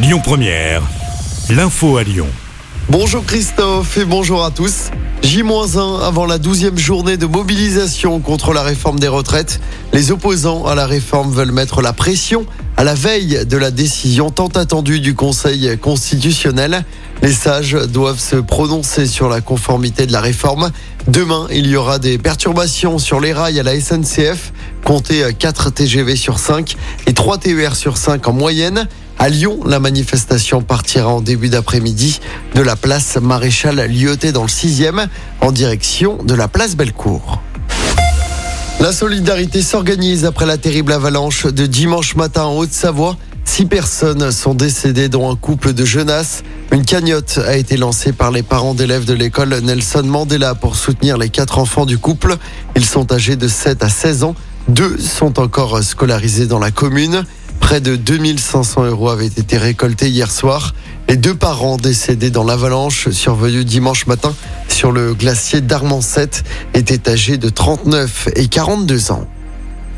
Lyon Première, l'info à Lyon. Bonjour Christophe et bonjour à tous. J-1 avant la douzième journée de mobilisation contre la réforme des retraites. Les opposants à la réforme veulent mettre la pression à la veille de la décision tant attendue du Conseil constitutionnel. Les sages doivent se prononcer sur la conformité de la réforme. Demain, il y aura des perturbations sur les rails à la SNCF. Comptez 4 TGV sur 5 et 3 TER sur 5 en moyenne. À Lyon, la manifestation partira en début d'après-midi de la place Maréchal Lyoté dans le 6e en direction de la place Bellecour. La solidarité s'organise après la terrible avalanche de dimanche matin en Haute-Savoie. Six personnes sont décédées, dont un couple de jeunesses. Une cagnotte a été lancée par les parents d'élèves de l'école Nelson Mandela pour soutenir les quatre enfants du couple. Ils sont âgés de 7 à 16 ans. Deux sont encore scolarisés dans la commune. Près de 2500 euros avaient été récoltés hier soir. Les deux parents décédés dans l'avalanche survenue dimanche matin sur le glacier d'Armancet étaient âgés de 39 et 42 ans.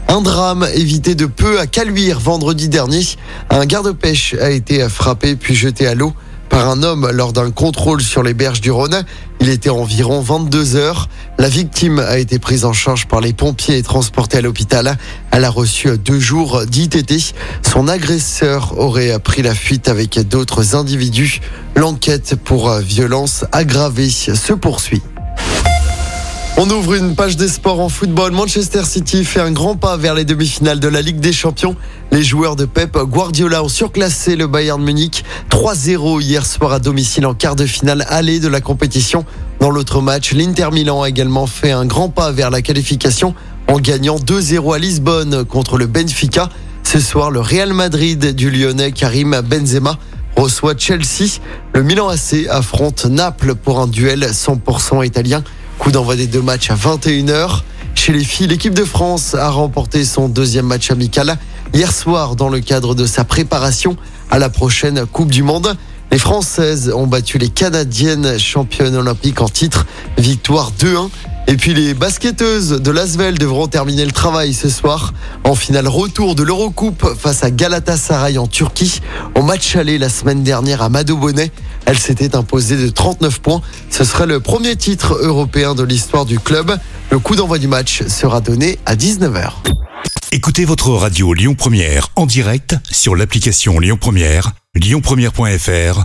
Un drame évité de peu à Caluire vendredi dernier. Un garde-pêche a été frappé puis jeté à l'eau par un homme lors d'un contrôle sur les berges du Rhône. Il était environ 22 heures. La victime a été prise en charge par les pompiers et transportée à l'hôpital. Elle a reçu deux jours d'ITT. Son agresseur aurait pris la fuite avec d'autres individus. L'enquête pour violence aggravée se poursuit. On ouvre une page des sports en football. Manchester City fait un grand pas vers les demi-finales de la Ligue des Champions. Les joueurs de Pep Guardiola ont surclassé le Bayern Munich 3-0 hier soir à domicile en quart de finale aller de la compétition. Dans l'autre match, l'Inter Milan a également fait un grand pas vers la qualification en gagnant 2-0 à Lisbonne contre le Benfica. Ce soir, le Real Madrid du Lyonnais Karim Benzema reçoit Chelsea. Le Milan AC affronte Naples pour un duel 100% italien. Coup d'envoi des deux matchs à 21h. Chez les filles, l'équipe de France a remporté son deuxième match amical hier soir dans le cadre de sa préparation à la prochaine Coupe du Monde. Les Françaises ont battu les Canadiennes championnes olympiques en titre, victoire 2-1. Et puis les basketteuses de Lasvel devront terminer le travail ce soir en finale retour de l'Eurocoupe face à Galatasaray en Turquie. Au match aller la semaine dernière à Bonnet, elle s'était imposée de 39 points. Ce serait le premier titre européen de l'histoire du club. Le coup d'envoi du match sera donné à 19h. Écoutez votre radio Lyon Première en direct sur l'application Lyon Première, lyonpremière.fr